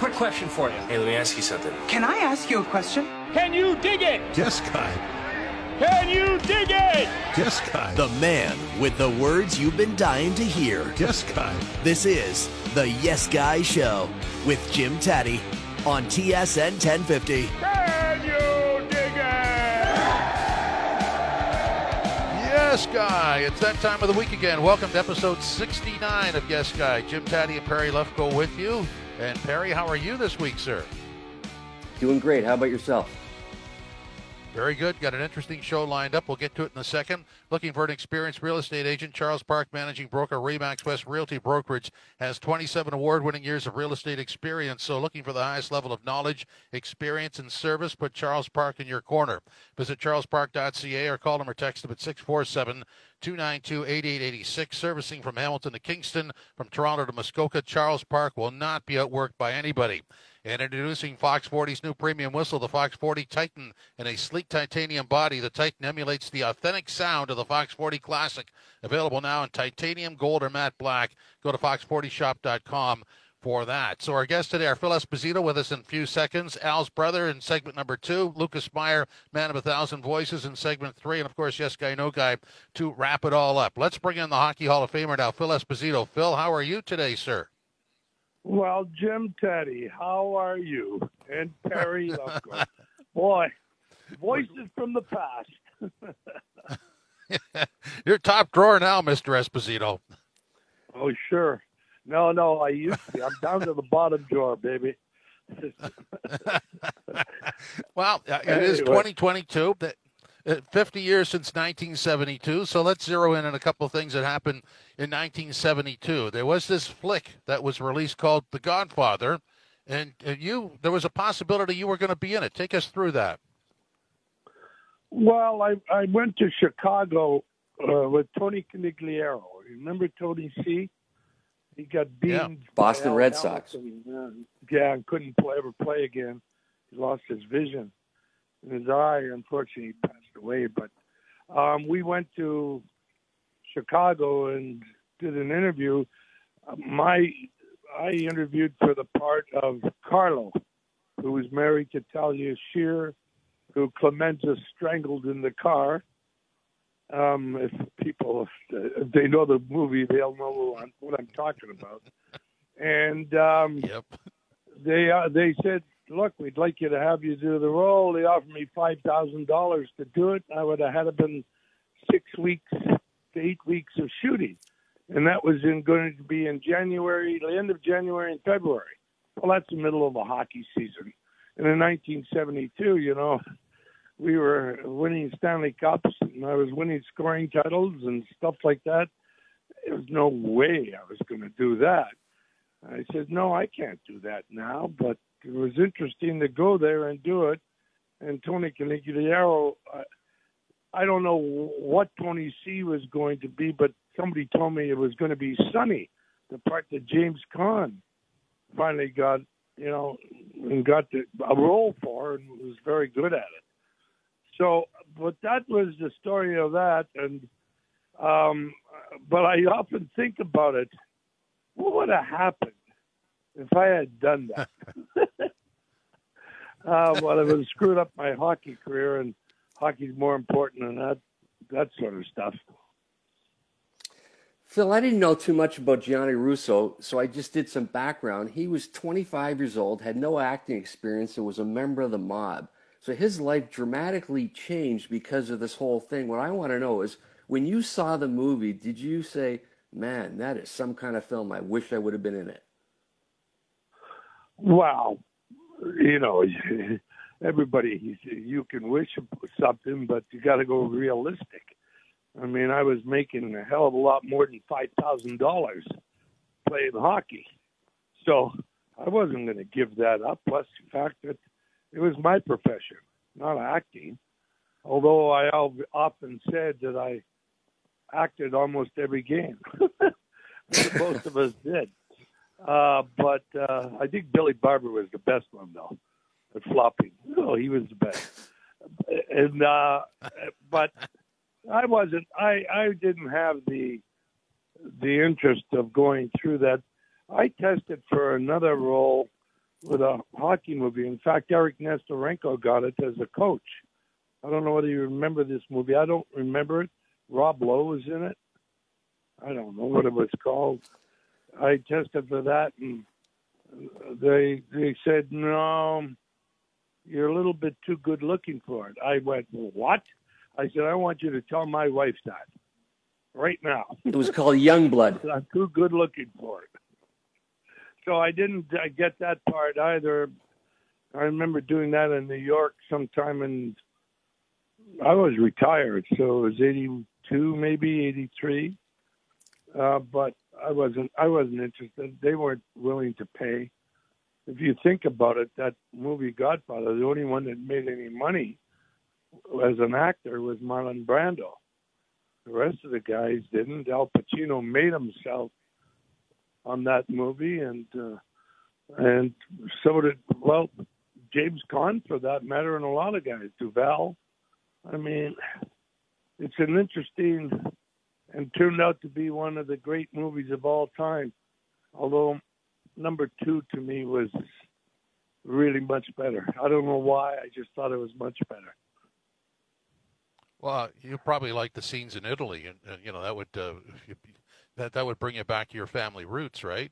quick question for you. Hey, let me ask you something. Can I ask you a question? Can you dig it? Yes, guy. Can you dig it? Yes, guy. The man with the words you've been dying to hear. Yes, guy. This is the Yes Guy Show with Jim Tatti on TSN 1050. Can you dig it? Yes, Guy. It's that time of the week again. Welcome to episode 69 of Yes, Guy. Jim Tatti and Perry Lefko with you. And Perry, how are you this week, sir? Doing great. How about yourself? Very good. Got an interesting show lined up. We'll get to it in a second. Looking for an experienced real estate agent, Charles Park, managing broker, Remax West Realty Brokerage, has 27 award winning years of real estate experience. So, looking for the highest level of knowledge, experience, and service, put Charles Park in your corner. Visit charlespark.ca or call him or text him at 647 292 8886. Servicing from Hamilton to Kingston, from Toronto to Muskoka, Charles Park will not be outworked by anybody. And introducing Fox 40's new premium whistle, the Fox 40 Titan, in a sleek titanium body. The Titan emulates the authentic sound of the Fox 40 Classic. Available now in titanium, gold, or matte black. Go to fox40shop.com for that. So our guests today are Phil Esposito with us in a few seconds, Al's brother in segment number two, Lucas Meyer, man of a thousand voices in segment three, and of course, Yes Guy, No Guy to wrap it all up. Let's bring in the Hockey Hall of Famer now, Phil Esposito. Phil, how are you today, sir? Well, Jim Tatti, how are you? And Perry. Boy, voices from the past. You're top drawer now, Mr. Esposito. Oh, sure. No, no, I used to. I'm down to the bottom drawer, baby. Well, it is Anyway. 2022. That 50 years since 1972. So let's zero in on a couple of things that happened in 1972. There was this flick that was released called The Godfather, and uh, you there was a possibility you were going to be in it. Take us through that. Well, I I went to Chicago uh, with Tony Conigliaro. Remember Tony C? He got Yeah. beamed. by Boston Al Red Sox. Hamilton. Uh, yeah, and couldn't play, ever play again. He lost his vision in his eye. Unfortunately, passed away. But um, we went to Chicago and did an interview. My I interviewed for the part of Carlo, who was married to Talia Shire, who Clemenza strangled in the car. Um, if people, if they know the movie, they'll know what I'm talking about. And um, Yep. They uh, they said, "Look, we'd like you to have you do the role." They offered me five thousand dollars to do it. I would have had been six weeks to eight weeks of shooting, and that was in going to be in January, the end of January and February. Well, that's the middle of a hockey season. And in 1972, you know, we were winning Stanley Cups, and I was winning scoring titles and stuff like that. There was no way I was going to do that. I said, no, I can't do that now, but it was interesting to go there and do it. And Tony Conigliaro, I, I don't know what Tony C was going to be, but somebody told me it was going to be Sonny, the part that James Caan finally got, you know, and got the, a role for and was very good at it. So, but that was the story of that. And, um, but I often think about it. What would have happened if I had done that? uh, well, it would have screwed up my hockey career, and hockey's more important than that, that sort of stuff. Phil, I didn't know too much about Gianni Russo, so I just did some background. He was 25 years old, had no acting experience, and was a member of the mob. So his life dramatically changed because of this whole thing. What I want to know is when you saw the movie, did you say, man, that is some kind of film. I wish I would have been in it? Wow, you know, everybody, you can wish something, but you got to go realistic. I mean, I was making a hell of a lot more than five thousand dollars playing hockey, so I wasn't going to give that up. Plus, the fact that it was my profession, not acting. Although I often said that I acted almost every game, most of us did. Uh, but uh, I think Billy Barber was the best one, though, at flopping. Oh, he was the best. And uh, but I wasn't. I I didn't have the the interest of going through that. I tested for another role with a hockey movie. In fact, Eric Nesterenko got it as a coach. I don't know whether you remember this movie. I don't remember it. Rob Lowe was in it. I don't know what it was called. I tested for that, and they they said no, you're a little bit too good looking for it. I went what? I said I want you to tell my wife that right now. It was called Youngblood. I'm too good looking for it. So I didn't uh, get that part either. I remember doing that in New York sometime in. I was retired, so it was '82, maybe '83. Uh, but I wasn't. I wasn't interested. They weren't willing to pay. If you think about it, that movie Godfather, the only one that made any money as an actor was Marlon Brando. The rest of the guys didn't. Al Pacino made himself on that movie, and uh, and so did well James Caan for that matter, and a lot of guys. Duvall. I mean, it's an interesting and turned out to be one of the great movies of all time. Although number two to me was really much better. I don't know why. I just thought it was much better. Well, you probably like the scenes in Italy, and, and you know that would uh, that that would bring you back to your family roots, right?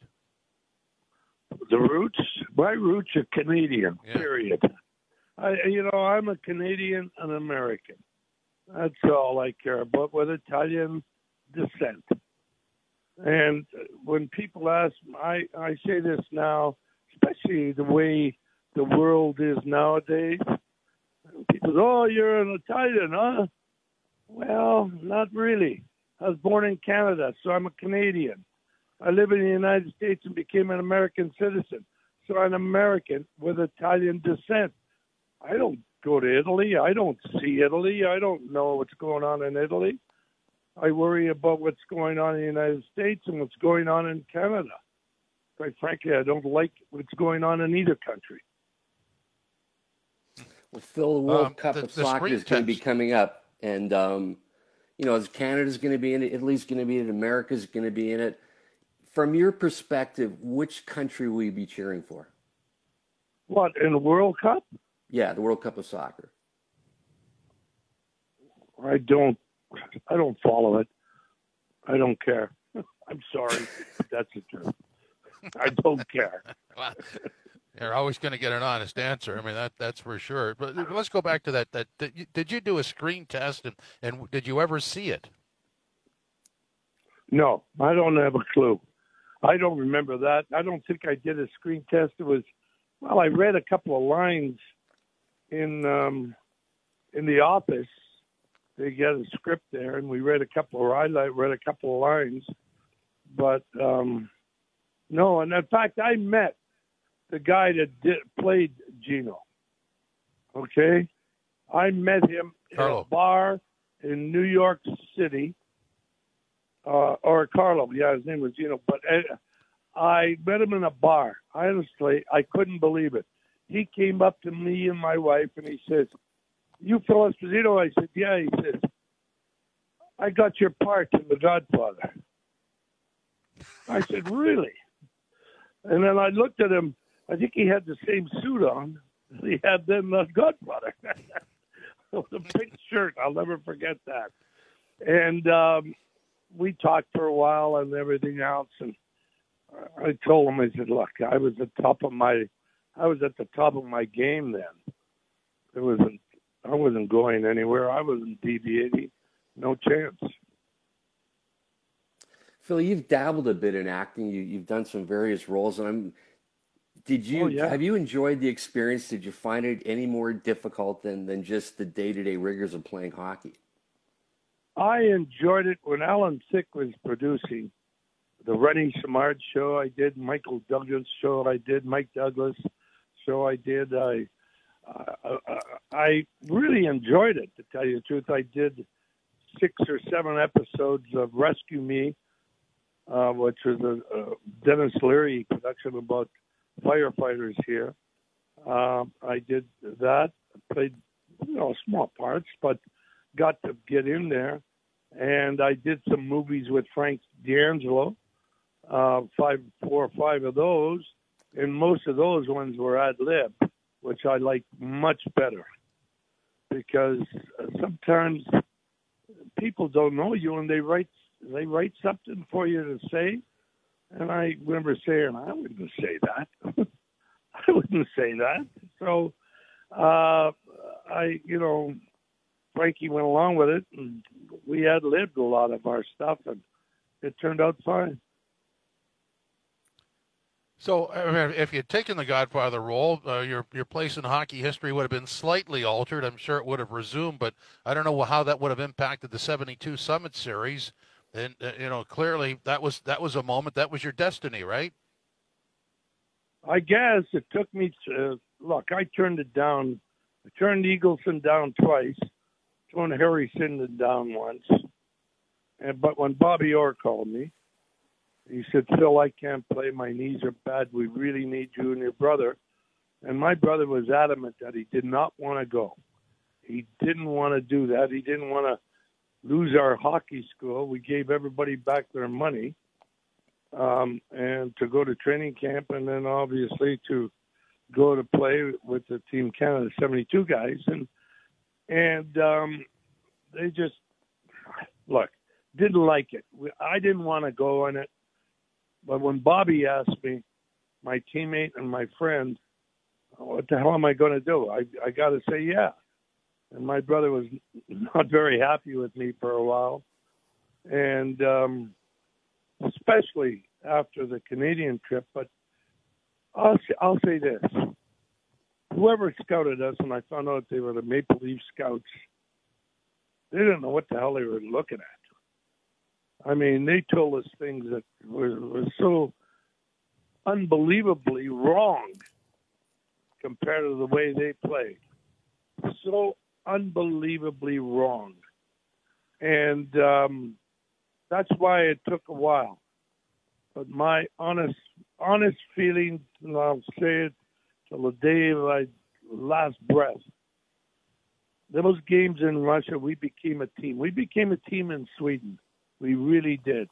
The roots, my roots are Canadian. Yeah. Period. I, you know, I'm a Canadian, an American. That's all I care about with Italian descent. And when people ask, I I say this now, especially the way the world is nowadays. People, say, oh, you're an Italian, huh? Well, not really. I was born in Canada, so I'm a Canadian. I live in the United States and became an American citizen, so I'm American with Italian descent. I don't go to Italy. I don't see Italy. I don't know what's going on in Italy. I worry about what's going on in the United States and what's going on in Canada. Quite frankly, I don't like what's going on in either country. Well, Phil, the World Um, Cup the- of the soccer is going to be coming up, and um, you know, as Canada's going to be in it, Italy's going to be in it, America's going to be in it. From your perspective, which country will you be cheering for? What in the World Cup? Yeah, the World Cup of soccer. I don't. I don't follow it. I don't care. I'm sorry, that's the truth. I don't care. Well, You're always going to get an honest answer. I mean that that's for sure. But let's go back to that. That did you, did you do a screen test and and did you ever see it? No, I don't have a clue. I don't remember that. I don't think I did a screen test. It was well, I read a couple of lines in um, in the office. They get a script there, and we read a couple of I read a couple of lines, but um, no. And in fact, I met the guy that did, played Gino. Okay, I met him in Carlo. a bar in New York City uh, or Carlo. Yeah, his name was Gino. But uh, I met him in a bar. Honestly, I couldn't believe it. He came up to me and my wife and he says, "You Phil Esposito?" I said, "Yeah." He says, "I got your part in The Godfather." I said, "Really?" And then I looked at him. I think he had the same suit on he had then The Godfather. the pink shirt. I'll never forget that. And um, we talked for a while and everything else. And I told him, I said, "Look, I was at the top of my, I was at the top of my game then. It wasn't, I wasn't going anywhere. I wasn't deviating. No chance." Phil, you've dabbled a bit in acting. You, you've done some various roles, and I'm. Did you Oh, yeah. have you enjoyed the experience? Did you find it any more difficult than than just the day to day rigors of playing hockey? I enjoyed it when Alan Thicke was producing the René Simard show. I did Michael Douglas show. I did Mike Douglas show. I did. I uh, I really enjoyed it. To tell you the truth, I did six or seven episodes of Rescue Me, uh, which was a, a Denis Leary production about firefighters here. Um, I did that. Played you know small parts, but got to get in there. And I did some movies with Frank D'Angelo, uh, five, four or five of those, and most of those ones were ad lib, which I like much better because uh, sometimes people don't know you and they write they write something for you to say, and I remember saying I wouldn't say that. I wouldn't say that. So uh, I, you know, Frankie went along with it, and we had lived a lot of our stuff, and it turned out fine. So, I mean, if you'd taken the Godfather role, uh, your your place in hockey history would have been slightly altered. I'm sure it would have resumed, but I don't know how that would have impacted the '72 Summit Series. And uh, you know, clearly that was that was a moment that was your destiny, right? I guess it took me to look. I turned it down. I turned Eagleson down twice. Turned Harry Sinden down once. And but when Bobby Orr called me, he said, "Phil, I can't play. My knees are bad. We really need you and your brother." And my brother was adamant that he did not want to go. He didn't want to do that. He didn't want to lose our hockey school. We gave everybody back their money um, and to go to training camp, and then obviously to go to play with the Team Canada 72 guys, and and um, they just look didn't like it. I didn't want to go on it, but when Bobby asked me, my teammate and my friend, what the hell am I going to do? I I got to say yeah, and my brother was not very happy with me for a while, and um, especially after the Canadian trip. But I'll I'll say this: whoever scouted us, and I found out they were the Maple Leaf Scouts, they didn't know what the hell they were looking at. I mean, they told us things that were, were so unbelievably wrong compared to the way they played. So unbelievably wrong. And um, that's why it took a while. But my honest, honest feeling, and I'll say it till the day of my last breath. Those games in Russia, we became a team. We became a team in Sweden. We really did.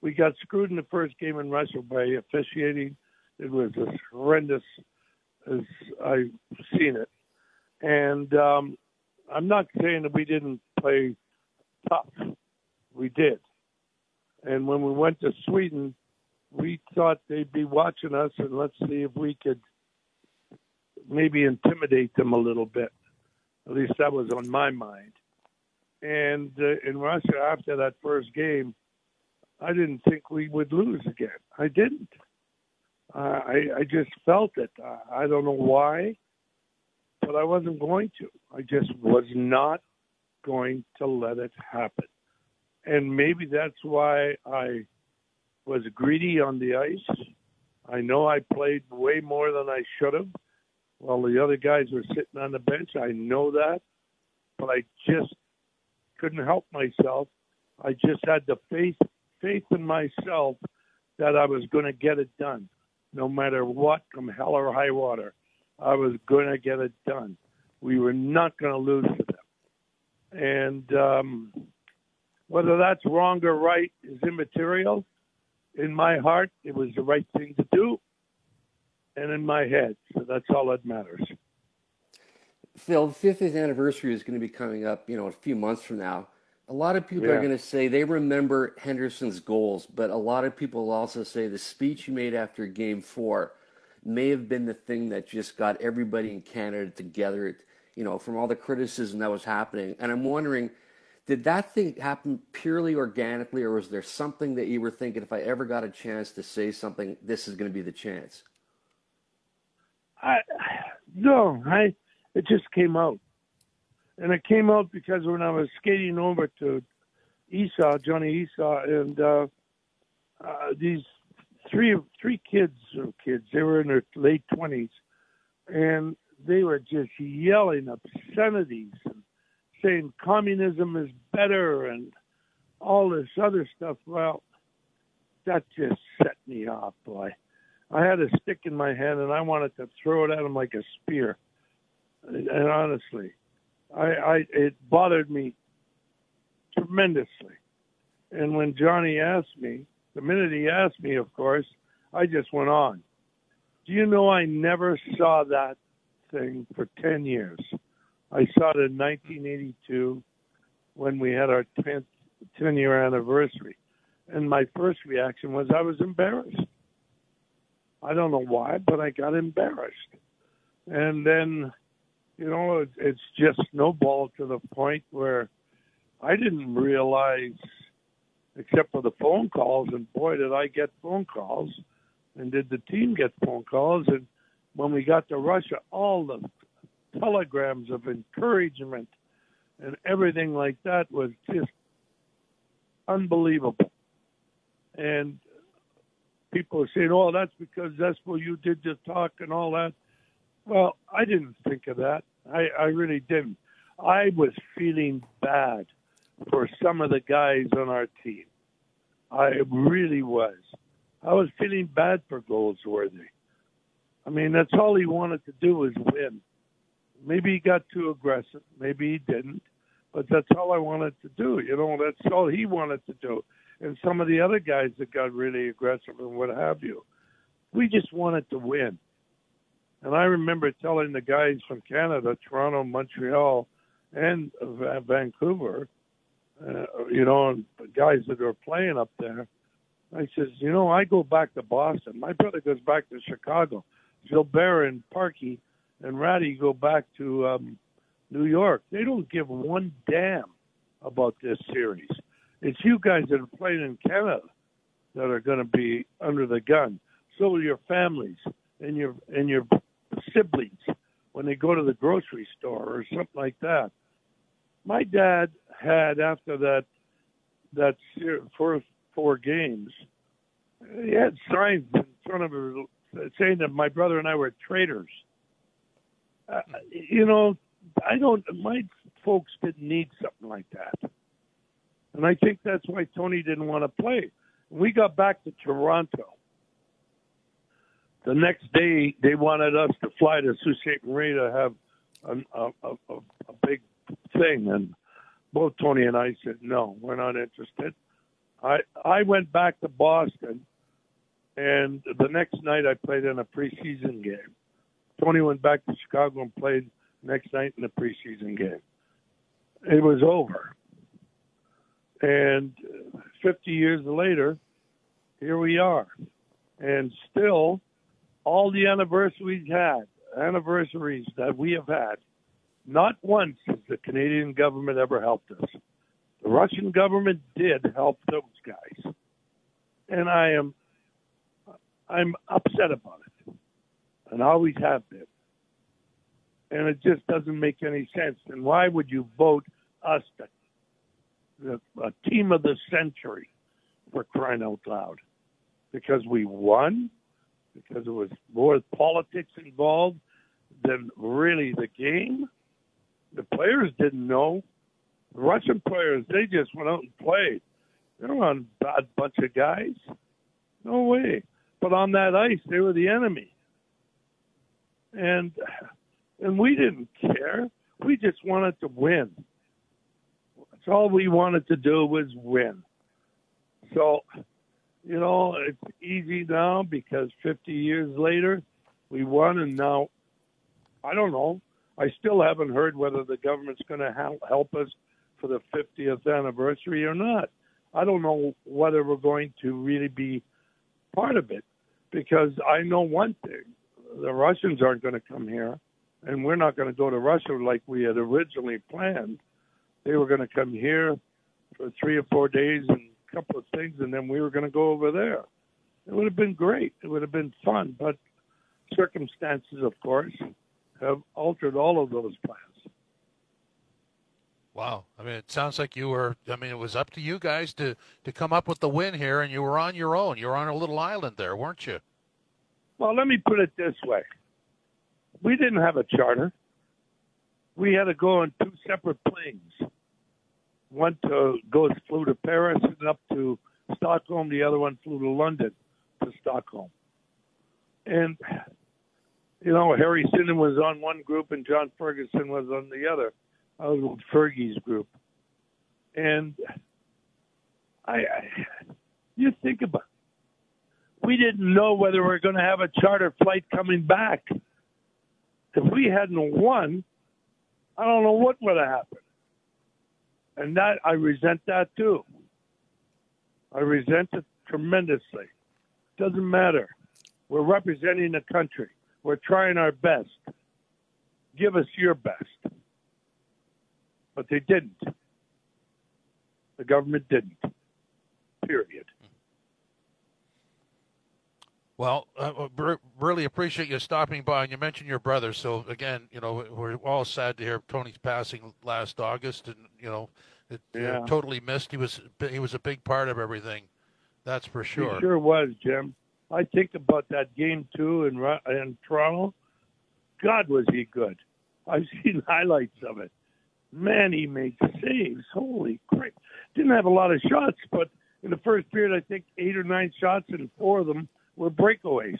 We got screwed in the first game in Russia by officiating. It was as horrendous as I've seen it. And um, I'm not saying that we didn't play tough. We did. And when we went to Sweden, we thought they'd be watching us, and let's see if we could maybe intimidate them a little bit. At least that was on my mind. And uh, in Russia, after that first game, I didn't think we would lose again. I didn't. I I just felt it. Uh, I don't know why, but I wasn't going to. I just was not going to let it happen. And maybe that's why I was greedy on the ice. I know I played way more than I should have while the other guys were sitting on the bench. I know that, but I just couldn't help myself. I just had the faith faith in myself that I was going to get it done, no matter what, come hell or high water. I was going to get it done. We were not going to lose to them, and um, whether that's wrong or right is immaterial in my heart, it was the right thing to do, and in my head. So that's all that matters. Phil, the 50th anniversary is going to be coming up, you know, a few months from now. A lot of people yeah. are going to say they remember Henderson's goals, but a lot of people will also say the speech he made after game four may have been the thing that just got everybody in Canada together, you know, from all the criticism that was happening. And I'm wondering – did that thing happen purely organically, or was there something that you were thinking, if I ever got a chance to say something, this is going to be the chance? I no, I it just came out, and it came out because when I was skating over to Esaw, Johnny Esaw, and uh, uh, these three three kids or kids, they were in their late twenties, and they were just yelling obscenities and saying communism is better and all this other stuff. Well, that just set me off, boy. I had a stick in my hand and I wanted to throw it at him like a spear. And honestly, I, I it bothered me tremendously. And when Johnny asked me, the minute he asked me, of course, I just went on. Do you know I never saw that thing for 10 years? I saw it in 1982 when we had our 10th 10 year anniversary. And my first reaction was I was embarrassed. I don't know why, but I got embarrassed. And then, you know, it, it's just snowballed to the point where I didn't realize, except for the phone calls, and boy, did I get phone calls, and did the team get phone calls. And when we got to Russia, all the telegrams of encouragement and everything like that was just unbelievable. And people are saying, "Oh, that's because that's what you did to talk and all that." Well, I didn't think of that. I, I really didn't. I was feeling bad for some of the guys on our team. I really was. I was feeling bad for Goldsworthy. I mean, that's all he wanted to do was win. Maybe he got too aggressive. Maybe he didn't. But that's all I wanted to do. You know, that's all he wanted to do. And some of the other guys that got really aggressive and what have you. We just wanted to win. And I remember telling the guys from Canada, Toronto, Montreal, and Vancouver, uh, you know, the guys that are playing up there, I says, you know, I go back to Boston. My brother goes back to Chicago. Gilbert and Parky and Ratty go back to um, New York. They don't give one damn about this series. It's you guys that are playing in Canada that are going to be under the gun. So will your families and your and your siblings when they go to the grocery store or something like that. My dad had after that that first four games, he had signs in front of him saying that my brother and I were traitors. Uh, you know, I don't. My folks didn't need something like that, and I think that's why Tony didn't want to play. We got back to Toronto. The next day, they wanted us to fly to Sault Ste. Marie to have a, a, a, a big thing, and both Tony and I said no, we're not interested. I I went back to Boston, and the next night I played in a preseason game. Tony went back to Chicago and played next night in the preseason game. It was over. And 50 years later, here we are. And still, all the anniversaries had, anniversaries that we have had, not once has the Canadian government ever helped us. The Russian government did help those guys. And I am I'm upset about it. And always have been and it just doesn't make any sense. And why would you vote us the, the a team of the century for crying out loud? Because we won? Because it was more politics involved than really the game? The players didn't know. The Russian players, they just went out and played. They were on a bad bunch of guys. No way. But on that ice, they were the enemy. And and we didn't care. We just wanted to win. That's all we wanted to do was win. So, you know, it's easy now because 50 years later, we won, and now I don't know. I still haven't heard whether the government's going to help us for the 50th anniversary or not. I don't know whether we're going to really be part of it because I know one thing the Russians aren't going to come here and we're not going to go to Russia like we had originally planned. They were going to come here for three or four days and couple of things, and then we were going to go over there. It would have been great. It would have been fun, but circumstances, of course, have altered all of those plans. Wow. I mean, it sounds like you were, I mean, it was up to you guys to, to come up with the win here, and you were on your own. You were on a little island there, weren't you? Well, let me put it this way we didn't have a charter. We had to go on two separate planes. One to go flew to Paris and up to Stockholm. The other one flew to London to Stockholm. And you know, Harry Sinden was on one group and John Ferguson was on the other. I was with Fergie's group. And I, I you think about it. we didn't know whether we were going to have a charter flight coming back. If we hadn't won, I don't know what would have happened. And that I resent that too. I resent it tremendously. Doesn't matter. We're representing the country. We're trying our best. Give us your best. But they didn't. The government didn't. Period. Well, uh, really appreciate you stopping by, and you mentioned your brother. So again, you know, we're all sad to hear Tony's passing last August, and you know, it, yeah. totally missed. He was he was a big part of everything. That's for sure. He sure was, Jim. I think about that game too in in Toronto. God, was he good? I've seen highlights of it. Man, he made saves. Holy crap! Didn't have a lot of shots, but in the first period, I think eight or nine shots, and four of them were breakaways.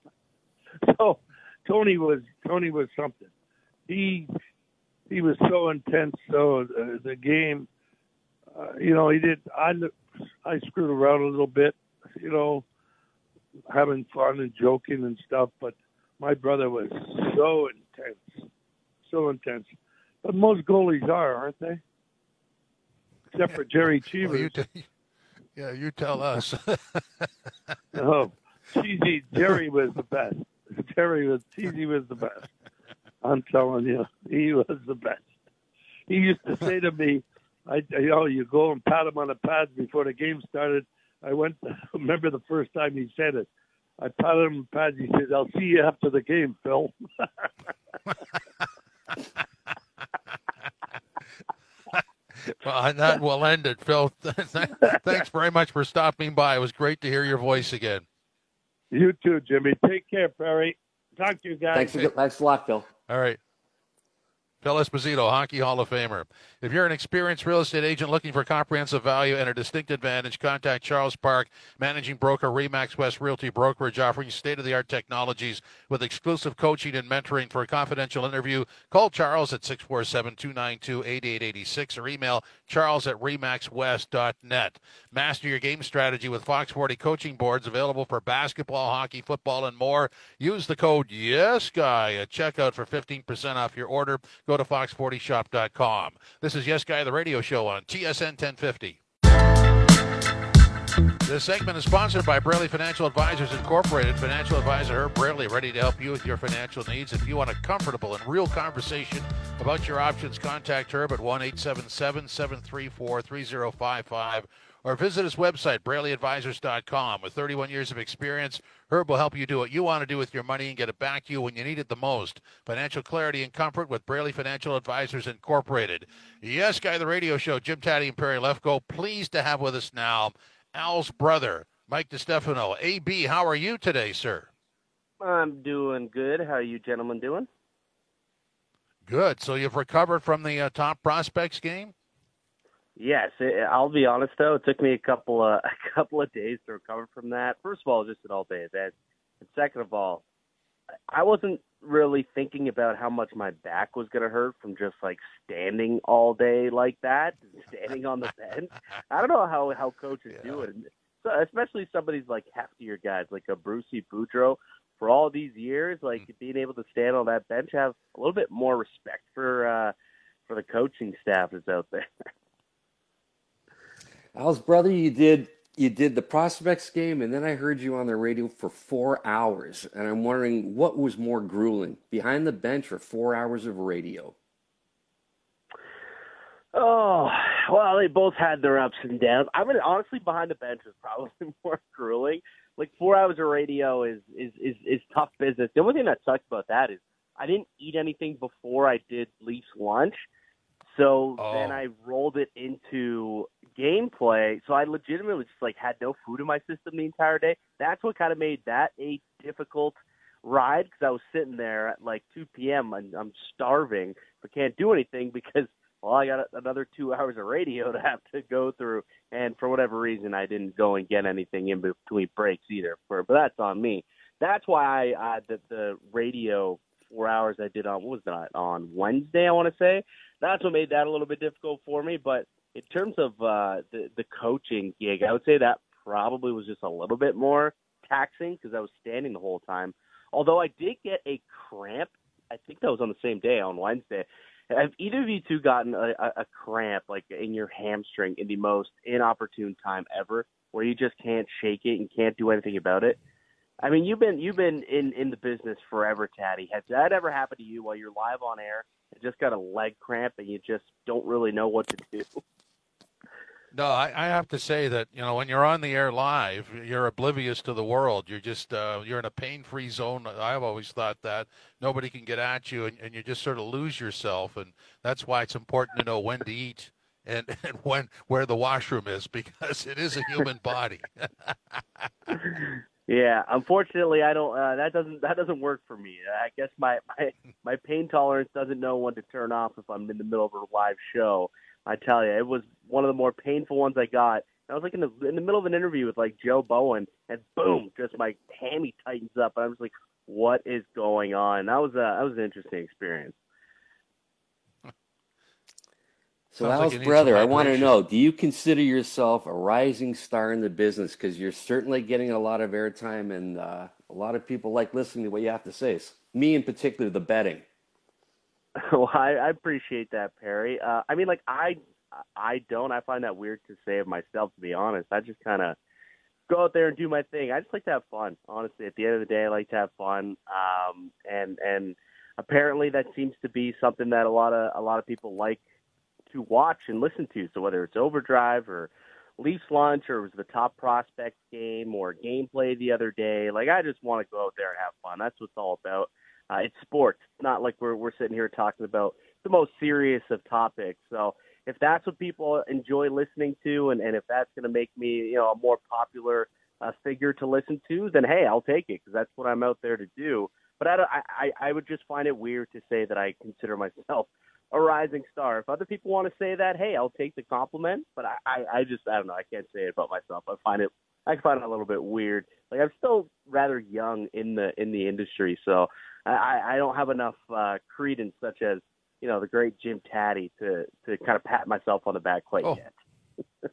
so Tony was Tony was something. He he was so intense. So uh, the game, uh, you know, he did. I I screwed around a little bit, you know, having fun and joking and stuff. But my brother was so intense, so intense. But most goalies are, aren't they? Except for Gerry Cheever. Well, yeah, you tell us. oh, cheesy Gerry was the best. Gerry was cheesy was the best. I'm telling you, he was the best. He used to say to me, "I, you know, you go and pat him on the pads before the game started." I went. Remember the first time he said it. I patted him on the pads. He said, "I'll see you after the game, Phil." Well, that will end it, Phil. Thanks very much for stopping by. It was great to hear your voice again. You too, Jimmy. Take care, Perry. Talk to you guys. Thanks, thanks a lot, Phil. All right. Phil Esposito, Hockey Hall of Famer. If you're an experienced real estate agent looking for comprehensive value and a distinct advantage, contact Charles Park, managing broker, Remax West Realty Brokerage, offering state of the art technologies with exclusive coaching and mentoring. For a confidential interview, call Charles at 647 292 8886 or email charles at remaxwest.net. Master your game strategy with Fox 40 coaching boards available for basketball, hockey, football, and more. Use the code YESGUY at checkout for 15% off your order. Go to fox40shop.com. This is Yes Guy, the radio show on TSN 1050. This segment is sponsored by Braley Financial Advisors Incorporated. Financial advisor Herb Braley, ready to help you with your financial needs. If you want a comfortable and real conversation about your options, contact Herb at 1 877 734 3055 or visit his website, BraleyAdvisors.com. With 31 years of experience, Herb will help you do what you want to do with your money and get it back to you when you need it the most. Financial clarity and comfort with Braley Financial Advisors Incorporated. Yes, Guy, the radio show, Jim Tatti and Perry Lefko. Pleased to have with us now Al's brother, Mike DiStefano. AB, how are you today, sir? I'm doing good. How are you gentlemen doing? Good. So you've recovered from the uh, top prospects game? Yes, it, I'll be honest though. It took me a couple of a couple of days to recover from that. First of all, just an all day event, and second of all, I wasn't really thinking about how much my back was going to hurt from just like standing all day like that, standing on the bench. I don't know how how coaches yeah. do it, so especially somebody's like heftier guys like a Brucey Boudreau. For all these years, like mm. being able to stand on that bench, have a little bit more respect for uh for the coaching staff that's out there. Al's brother, you did you did the prospects game, and then I heard you on the radio for four hours, and I'm wondering what was more grueling, behind the bench or four hours of radio. Oh well, they both had their ups and downs. I mean, honestly, behind the bench was probably more grueling. Like four hours of radio is is is, is tough business. The only thing that sucks about that is I didn't eat anything before I did Leafs lunch. So oh. then I rolled it into gameplay. So I legitimately just like had no food in my system the entire day. That's what kind of made that a difficult ride because I was sitting there at like 2 p.m. and I'm starving but can't do anything because well I got another two hours of radio to have to go through and for whatever reason I didn't go and get anything in between breaks either. For but that's on me. That's why I uh, the the radio four hours I did on what was that on Wednesday I want to say that's what made that a little bit difficult for me. But in terms of uh, the the coaching gig, I would say that probably was just a little bit more taxing because I was standing the whole time. Although I did get a cramp, I think that was on the same day on Wednesday. Have either of you two gotten a, a, cramp like in your hamstring in the most inopportune time ever, where you just can't shake it and can't do anything about it? I mean, you've been you've been in in the business forever, Tatti. Has that ever happened to you while you're live on air and just got a leg cramp and you just don't really know what to do? No, I, I have to say that you know when you're on the air live, you're oblivious to the world. You're just uh, you're in a pain-free zone. I've always thought that nobody can get at you, and, and you just sort of lose yourself. And that's why it's important to know when to eat and, and when where the washroom is because it is a human body. Yeah, unfortunately, I don't. Uh, that doesn't that doesn't work for me. I guess my my my pain tolerance doesn't know when to turn off if I'm in the middle of a live show. I tell you, it was one of the more painful ones I got. I was like in the in the middle of an interview with like Joe Bowen, and boom, just my hammy tightens up, and I was like, "What is going on?" That was a that was an interesting experience. So, Sounds Al's you need brother, I want to know: Do you consider yourself a rising star in the business? Because you're certainly getting a lot of airtime, and uh, a lot of people like listening to what you have to say. Me, in particular, the betting. well, I, I appreciate that, Perry. Uh, I mean, like I, I don't. I find that weird to say of myself, to be honest. I just kind of go out there and do my thing. I just like to have fun. Honestly, at the end of the day, I like to have fun. Um, and and apparently, that seems to be something that a lot of a lot of people like to watch and listen to. So whether it's Overdrive or Leafs lunch or it was the top prospect game or gameplay the other day, like I just want to go out there and have fun. That's what it's all about. Uh, it's sports. It's not like we're we're sitting here talking about the most serious of topics. So if that's what people enjoy listening to, and and if that's going to make me you know a more popular uh, figure to listen to, then hey, I'll take it because that's what I'm out there to do. But I, I I would just find it weird to say that I consider myself a rising star. If other people want to say that, hey, I'll take the compliment. But I, I, I just, I don't know. I can't say it about myself. I find it, I find it a little bit weird. Like I'm still rather young in the in the industry, so I, I don't have enough uh, credence, such as you know the great Jim Tatti, to to kind of pat myself on the back quite Oh. yet.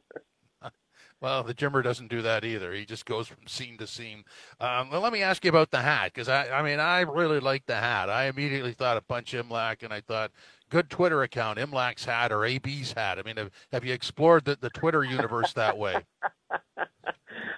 Well, the Jimmer doesn't do that either. He just goes from scene to scene. Um, well, let me ask you about the hat because I, I mean, I really like the hat. I immediately thought of Punch Imlach, and I thought, good Twitter account, Imlach's hat or AB's hat. I mean, have, have you explored the, the Twitter universe that way?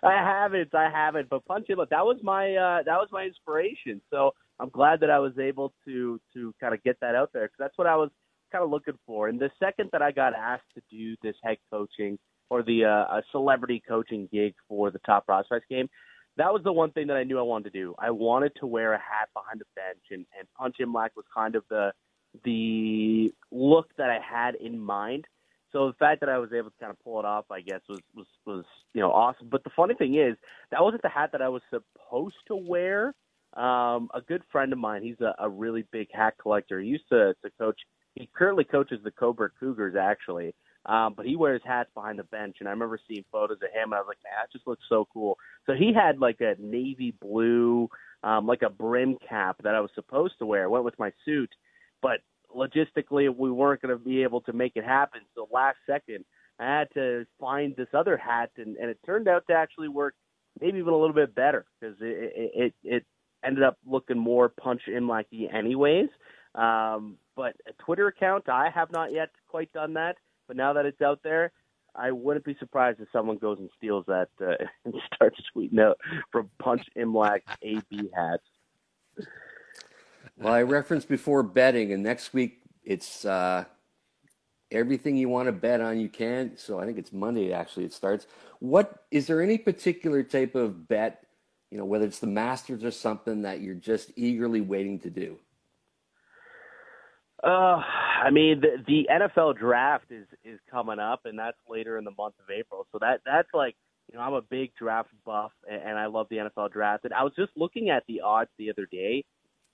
I haven't, I haven't. But Punch It, that was my uh, that was my inspiration. So I'm glad that I was able to to kind of get that out there because that's what I was kind of looking for. And the second that I got asked to do this head coaching or the uh, a celebrity coaching gig for the top prospects game, that was the one thing that I knew I wanted to do. I wanted to wear a hat behind the bench, and and Punch Imlach was kind of the the look that I had in mind. So the fact that I was able to kind of pull it off, I guess, was was was you know awesome. But the funny thing is, that wasn't the hat that I was supposed to wear. Um, a good friend of mine, he's a, a really big hat collector. He used to to coach. He currently coaches the Cobourg Cougars, actually. Um, but he wears hats behind the bench, and I remember seeing photos of him, and I was like, man, that just looks so cool. So he had like a navy blue, um, like a brim cap that I was supposed to wear. Went with my suit, but logistically we weren't going to be able to make it happen. So last second, I had to find this other hat, and, and it turned out to actually work maybe even a little bit better because it, it it ended up looking more punch in like anyways. Um, but a Twitter account, I have not yet quite done that. But now that it's out there, I wouldn't be surprised if someone goes and steals that uh, and starts tweeting out from Punch Imlach AB hats. Well, I referenced before betting, and next week it's uh, everything you want to bet on you can. So I think it's Monday actually. It starts. What is there any particular type of bet? You know, whether it's the Masters or something that you're just eagerly waiting to do. Uh, I mean, the, the NFL draft is is coming up, and that's later in the month of April. So that that's like, you know, I'm a big draft buff, and, and I love the NFL draft. And I was just looking at the odds the other day,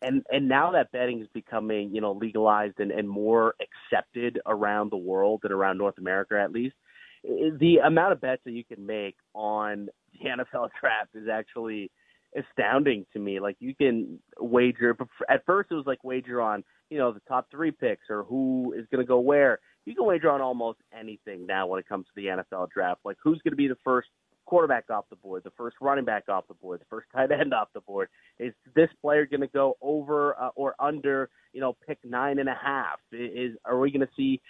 and and now that betting is becoming, you know, legalized and and more accepted around the world and around North America at least. The amount of bets that you can make on the NFL draft is actually astounding to me. Like you can wager. At first, it was like wager on you know the top three picks or who is going to go where. You can wager on almost anything now when it comes to the NFL draft. Like who's going to be the first quarterback off the board, the first running back off the board, the first tight end off the board. Is this player going to go over uh, or under, you know, pick nine and a half? Is are we going to see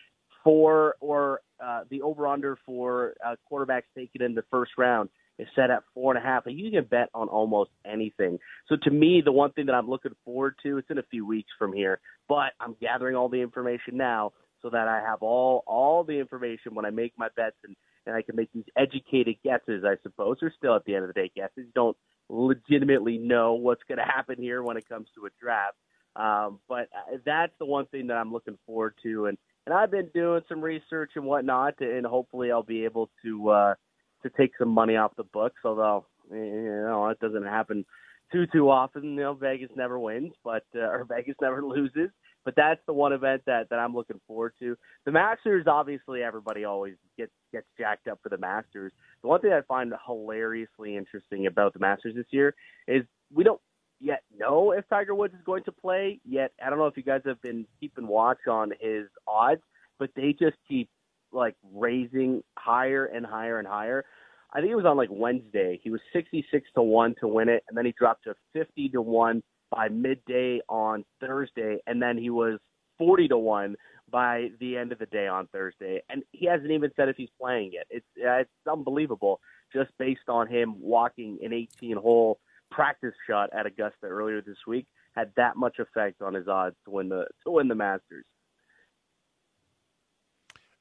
four or uh, the over under for uh, quarterbacks taken in the first round is set at four and a half. And you can bet on almost anything. So to me, the one thing that I'm looking forward to, it's in a few weeks from here, but I'm gathering all the information now so that I have all all the information when I make my bets and and I can make these educated guesses. I suppose they're still at the end of the day guesses. You don't legitimately know what's going to happen here when it comes to a draft. Um, but uh, that's the one thing that I'm looking forward to, and and I've been doing some research and whatnot, and hopefully I'll be able to uh, to take some money off the books. Although you know it doesn't happen too too often. You know Vegas never wins, but uh, or Vegas never loses. But that's the one event that that I'm looking forward to. The Masters, obviously, everybody always gets gets jacked up for the Masters. The one thing I find hilariously interesting about the Masters this year is we don't yet know if Tiger Woods is going to play. Yet I don't know if you guys have been keeping watch on his odds, but they just keep like raising higher and higher and higher. I think it was on like Wednesday. He was 66 to 1 to win it and then he dropped to 50 to 1 by midday on Thursday and then he was 40 to 1 by the end of the day on Thursday. And he hasn't even said if he's playing yet. It's it's unbelievable just based on him walking an 18 hole practice shot at Augusta earlier this week had that much effect on his odds to win the to win the Masters.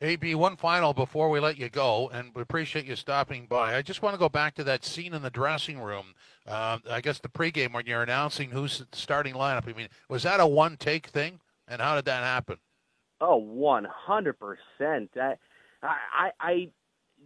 AB, one final before we let you go, and we appreciate you stopping by. I just want to go back to that scene in the dressing room. Uh, I guess the pregame when you're announcing who's the starting lineup. I mean, was that a one take thing, and how did that happen? Oh, one hundred percent. I, I, I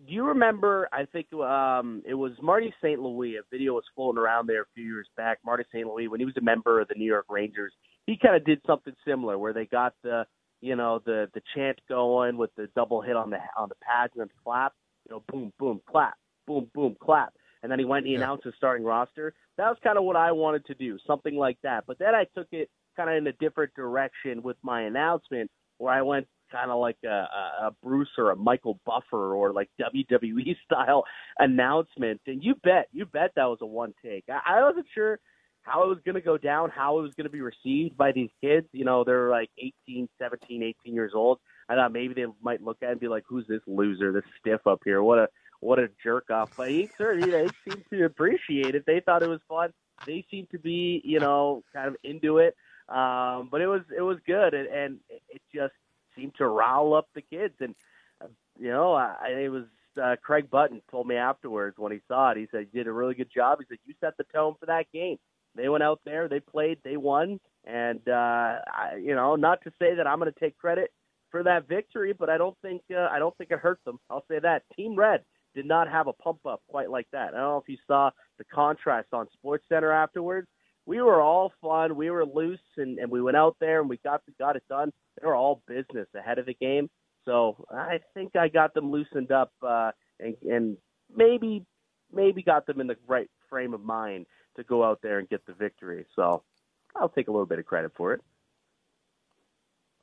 do you remember? I think um, it was Marty St. Louis. A video was floating around there a few years back. Marty St. Louis, when he was a member of the New York Rangers, he kind of did something similar where they got the you know the the chant going with the double hit on the on the pads and then clap. You know, boom, boom, clap, boom, boom, clap. And then he went and he yeah. announced his starting roster. That was kind of what I wanted to do, something like that. But then I took it kind of in a different direction with my announcement, where I went kind of like a, a Bruce or a Michael Buffer or like WWE style announcement. And you bet, you bet that was a one take. I, I wasn't sure how it was going to go down, how it was going to be received by these kids. You know, they're like 18, 17, 18 years old. I thought maybe they might look at it and be like, "Who's this loser, this stiff up here? What a what a jerk off!" But he certainly they seemed to appreciate it. They thought it was fun. They seemed to be, you know, kind of into it. Um, but it was it was good, and, and it just seemed to rile up the kids. And you know, I, it was uh, Craig Button told me afterwards when he saw it. He said, "You did a really good job." He said, "You set the tone for that game. They went out there, they played, they won, and uh, I, you know, not to say that I'm going to take credit for that victory, but I don't think uh, I don't think it hurt them. I'll say that Team Red did not have a pump up quite like that. I don't know if you saw the contrast on Sports Center afterwards we were all fun. We were loose, and, and we went out there and we got got it done. They were all business ahead of the game, so I think I got them loosened up uh, and, and maybe maybe got them in the right frame of mind to go out there and get the victory. So I'll take a little bit of credit for it.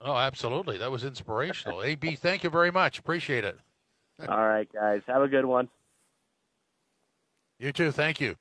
Oh, absolutely. That was inspirational. AB, thank you very much. Appreciate it. All right, guys. Have a good one. You too. Thank you.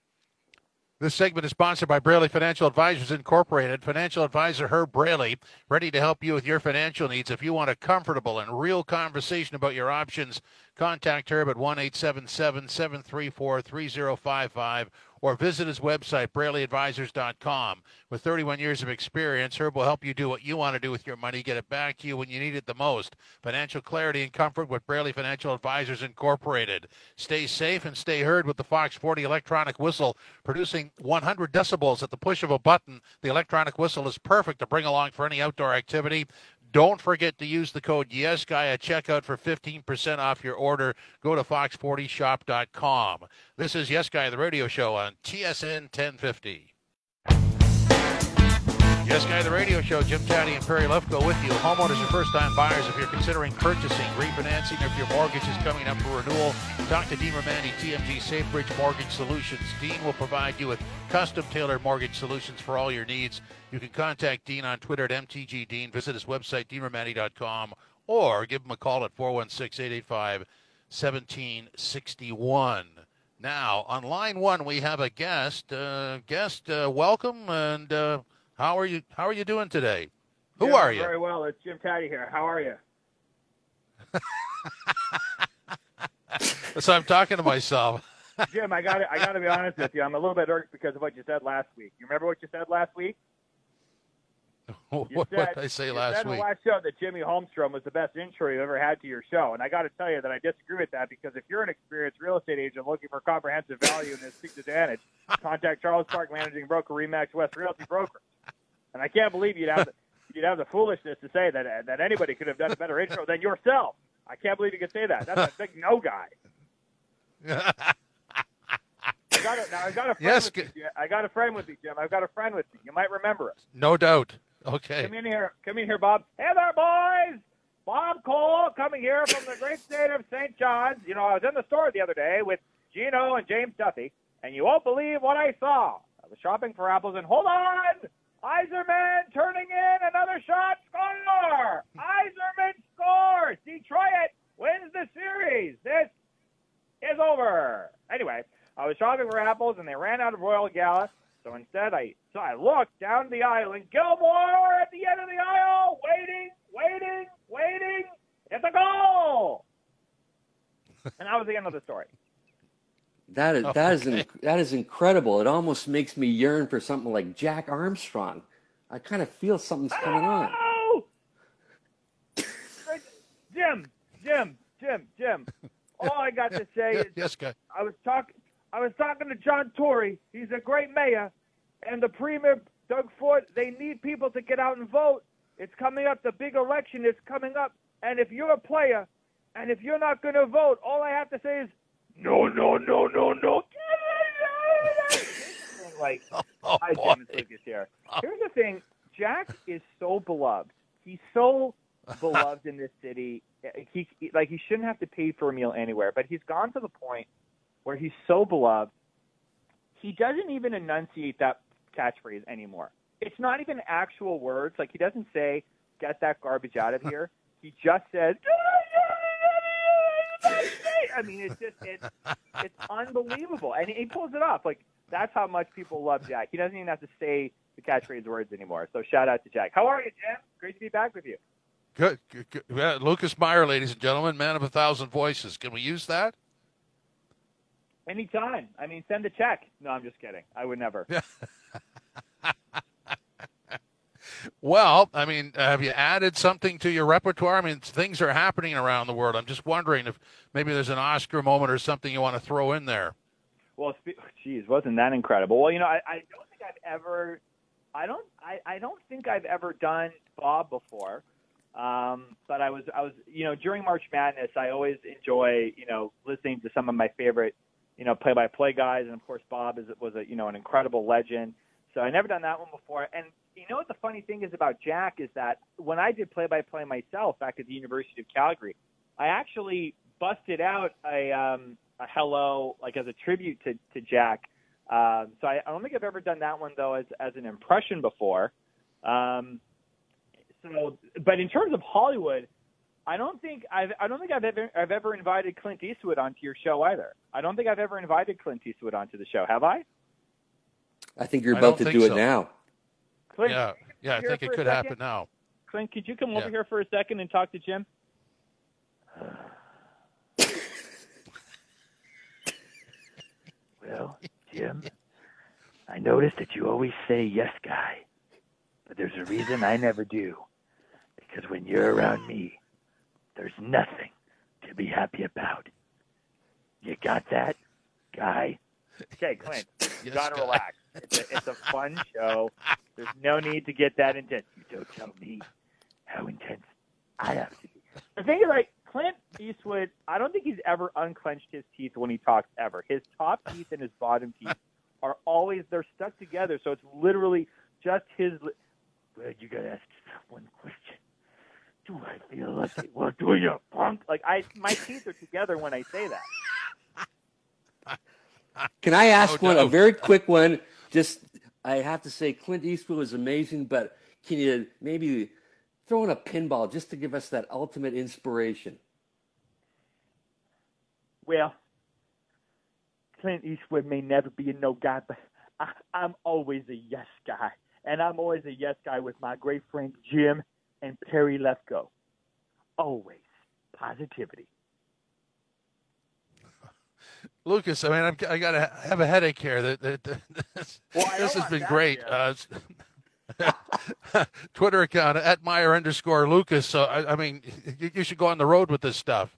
This segment is sponsored by Braley Financial Advisors Incorporated. Financial advisor Herb Braley, ready to help you with your financial needs. If you want a comfortable and real conversation about your options, contact Herb at 1 877 734 3055 or visit his website, BraleyAdvisors.com. With 31 years of experience, Herb will help you do what you want to do with your money, get it back to you when you need it the most. Financial clarity and comfort with Braley Financial Advisors Incorporated. Stay safe and stay heard with the Fox 40 electronic whistle, producing 100 decibels at the push of a button. The electronic whistle is perfect to bring along for any outdoor activity. Don't forget to use the code YesGuy at checkout for 15% off your order. Go to fox40shop.com. This is Yes Guy, the radio show on TSN 1050. Yes Guy, the radio show. Jim Tatti and Perry Lefko with you. Homeowners and first-time buyers, if you're considering purchasing, refinancing, or if your mortgage is coming up for renewal, talk to Dean Romani, TMG SafeBridge Mortgage Solutions. Dean will provide you with custom-tailored mortgage solutions for all your needs. You can contact Dean on Twitter at MTGDean. Visit his website, deanromani.com, or give him a call at 416-885-1761. Now, on line one, we have a guest. Uh, guest, uh, welcome, and uh, how are you? How are you doing today? Who Jim, are you? Very well. It's Jim Tatti here. How are you? so I'm talking to myself. Jim, I got to I got to be honest with you. I'm a little bit irked because of what you said last week. You remember what you said last week? what You what did I say you last said week? last show that Jimmy Holmstrom was the best intro you've ever had to your show, and I got to tell you that I disagree with that because if you're an experienced real estate agent looking for comprehensive value and distinct advantage, contact Charles Park Managing Broker Remax West Realty Broker. And I can't believe you'd have the, you'd have the foolishness to say that that anybody could have done a better intro than yourself. I can't believe you could say that. That's a big no guy. I got a, now I got a friend Yes, with. Jim. I got a friend with me, Jim. I've got a friend with you. You might remember us. no doubt. Okay. Come in here. Come in here, Bob. Hey there, boys. Bob Cole coming here from the great state of St. John's. You know, I was in the store the other day with Gino and James Duffy, and you won't believe what I saw. I was shopping for apples, and hold on! Yzerman turning in another shot. Score! Yzerman scores! Detroit wins the series. This is over. Anyway, I was shopping for apples, and they ran out of Royal Gala. So instead, I so I looked down the aisle, and Gilmour at the end of the aisle, waiting, waiting, waiting. It's a goal. and that was the end of the story. That is oh, that is Okay. inc- that is incredible. It almost makes me yearn for something like Jack Armstrong. I kind of feel something's coming on. Oh! Jim, Jim, Jim, Jim. All I got to say is yes, guy. I was talking. I was talking to John Tory. He's a great mayor, and the premier Doug Ford. They need people to get out and vote. It's coming up. The big election is coming up, and if you're a player, and if you're not going to vote, all I have to say is no, no, no, no, no. like, Oh, hi, boy. Jim. It's Lucas here. Oh. Here's the thing. Jack is so beloved. He's so beloved in this city. He like he shouldn't have to pay for a meal anywhere, but he's gone to the point where he's so beloved. He doesn't even enunciate that catchphrase anymore. It's not even actual words. Like he doesn't say "get that garbage out of here." He just says. I mean, it's just it's it's unbelievable, and he pulls it off. Like that's how much people love Jack. He doesn't even have to say the catchphrase words anymore. So shout out to Jack. How are you, Jim? Great to be back with you. Good, good, good. Yeah, Lucas Meyer, ladies and gentlemen, man of a thousand voices. Can we use that? Anytime. I mean, send a check. No, I'm just kidding. I would never. Well, I mean, have you added something to your repertoire? I mean, things are happening around the world. I'm just wondering if maybe there's an Oscar moment or something you want to throw in there. Well, geez, wasn't that incredible? Well, you know, I, I don't think I've ever, I don't, I, I don't think I've ever done Bob before. Um, but I was, I was, you know, during March Madness, I always enjoy, you know, listening to some of my favorite, you know, play-by-play guys, and of course, Bob is was a, you know, an incredible legend. So I never done that one before. And you know what the funny thing is about Jack is that when I did play-by-play myself back at the University of Calgary, I actually busted out a, um, a hello like as a tribute to to Jack. Um, so I, I don't think I've ever done that one though as as an impression before. Um, so, but in terms of Hollywood, I don't think I've I don't think I've ever I've ever invited Clint Eastwood onto your show either. I don't think I've ever invited Clint Eastwood onto the show. Have I? I think you're I about to do so. it now. Clint, Yeah, yeah, I think it could happen now. Clint, could you come over here for a second and talk to Jim? Well, Jim, I noticed that you always say yes, guy. But there's a reason I never do. Because when you're around me, there's nothing to be happy about. You got that, guy? Okay, Clint, you gotta guy. relax. It's a, it's a fun show. There's no need to get that intense. You don't tell me how intense I have to be. The thing is, like Clint Eastwood, I don't think he's ever unclenched his teeth when he talks ever. His top teeth and his bottom teeth are always they're stuck together, so it's literally just his. Li- Well, you gotta ask one question. Do I feel like lucky? well, do you punk? Like I, my teeth are together when I say that. Can I ask No one, a very quick one? Just, I have to say, Clint Eastwood was amazing, but can you maybe throw in a pinball just to give us that ultimate inspiration? Well, Clint Eastwood may never be a no guy, but I, I'm always a yes guy. And I'm always a yes guy with my great friends Jim and Perry Lefko. Always positivity. Lucas, I mean, I'm, I got to have a headache here. That, that, that this, Well, this has been great. Uh, Twitter account at Meyer underscore Lucas. So I, I mean, you, you should go on the road with this stuff.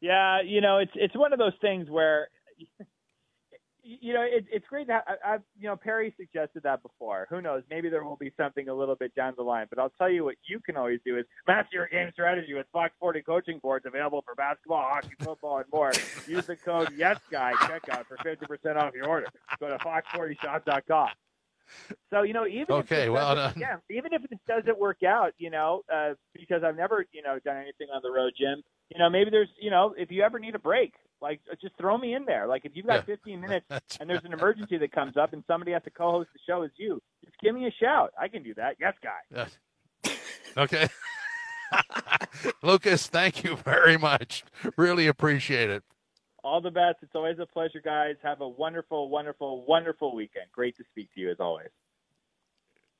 Yeah, you know, it's it's one of those things where, you know, it, it's great that I, I, you know, Perry suggested that before. Who knows? Maybe there will be something a little bit down the line. But I'll tell you what you can always do is master your game strategy with Fox 40 coaching boards available for basketball, hockey, football, and more. Use the code YesGuy checkout for 50% off your order. Go to fox40shop.com. So you know, even Okay, this well done. yeah, even if this doesn't work out, you know, uh, because I've never, you know, done anything on the road, Jim. You know, maybe there's, you know, if you ever need a break, like uh, just throw me in there. Like if you've got Yeah. 15 minutes and there's an emergency that comes up and somebody has to co-host the show as you, just give me a shout. I can do that. Yes, guy. Yeah. Okay. Lucas, thank you very much. Really appreciate it. All the best. It's always a pleasure, guys. Have a wonderful, wonderful, wonderful weekend. Great to speak to you as always.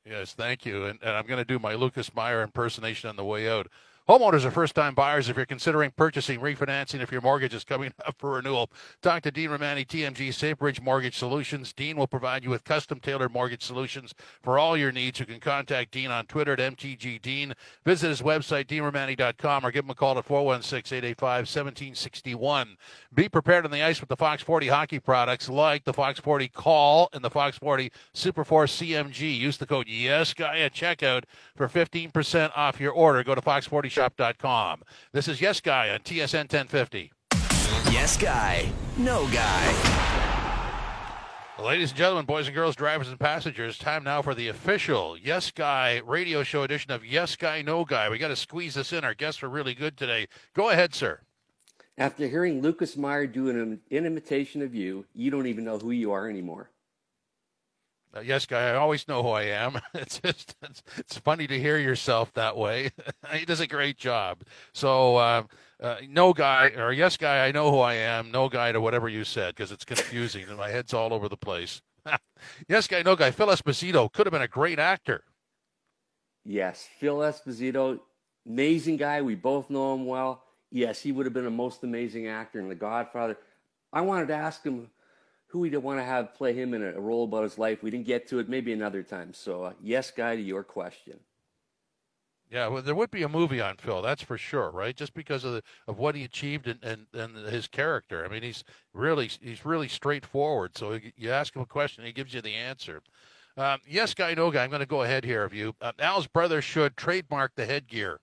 Yes, thank you. And, and I'm going to do my Lucas Meyer impersonation on the way out. Homeowners are first time buyers. If you're considering purchasing, refinancing, if your mortgage is coming up for renewal, talk to Dean Romani, TMG SafeBridge Mortgage Solutions. Dean will provide you with custom tailored mortgage solutions for all your needs. You can contact Dean on Twitter at MTG Dean. Visit his website, deanromani.com, or give him a call at 416 885 1761. Be prepared on the ice with the Fox 40 hockey products like the Fox 40 Call and the Fox 40 Superforce CMG. Use the code YesGuy at checkout for 15% off your order. Go to fox40shop.com. This is Yes Guy on TSN 1050. Yes guy, no guy. Ladies and gentlemen, boys and girls, drivers and passengers, time now for the official Yes Guy radio show edition of Yes Guy, No Guy. We got to squeeze this in. Our guests are really good today. Go ahead, sir. After hearing Lucas Meyer do an, an imitation of you, you don't even know who you are anymore. Uh, yes, guy. I always know who I am. It's just it's, it's funny to hear yourself that way. he does a great job. So, uh, uh, no guy or yes, guy. I know who I am. No guy to whatever you said because it's confusing and my head's all over the place. yes, guy. No guy. Phil Esposito could have been a great actor. Yes, Phil Esposito, amazing guy. We both know him well. Yes, he would have been a most amazing actor in The Godfather. I wanted to ask him who we'd want to have play him in a role about his life. We didn't get to it. Maybe another time. So, uh, yes, guy, to your question. Yeah, well, there would be a movie on Phil, that's for sure, right? Just because of the, of what he achieved and, and, and his character. I mean, he's really he's really straightforward. So you- you ask him a question, he gives you the answer. Um, yes, guy, no guy. I'm going to go ahead here of you. Uh, Al's brother should trademark the headgear.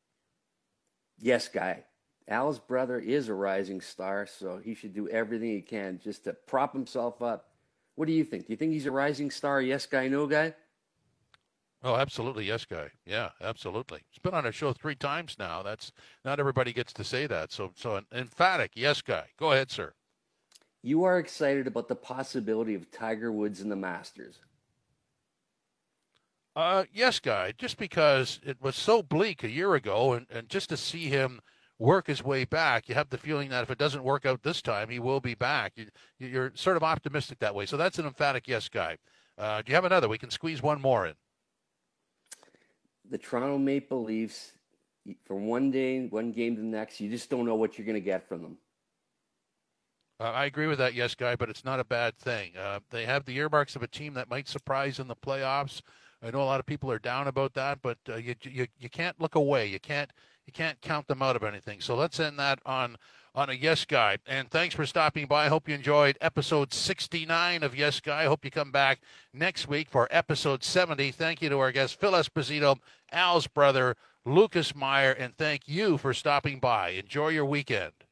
Yes, guy. Al's brother is a rising star, so he should do everything he can just to prop himself up. What do you think? Do you think he's a rising star? Yes, guy, no guy? Oh, absolutely, yes, guy. Yeah, absolutely. He's been on our show three times now. That's not everybody gets to say that. So, so an emphatic yes, guy. Go ahead, sir. You are excited about the possibility of Tiger Woods in the Masters. Uh, yes, guy. Just because it was so bleak a year ago, and, and just to see him work his way back, you have the feeling that if it doesn't work out this time, he will be back. You, you're sort of optimistic that way. So that's an emphatic yes, guy. Uh, do you have another? We can squeeze one more in. The Toronto Maple Leafs, from one day, one game to the next, you just don't know what you're going to get from them. Uh, I agree with that, yes, guy, but it's not a bad thing. Uh, they have the earmarks of a team that might surprise in the playoffs. I know a lot of people are down about that, but uh, you, you you can't look away. You can't you can't count them out of anything. So let's end that on on a yes guy. And thanks for stopping by. I hope you enjoyed episode 69 of Yes Guy. I hope you come back next week for episode 70. Thank you to our guest Phil Esposito, Al's brother Lucas Meyer, and thank you for stopping by. Enjoy your weekend.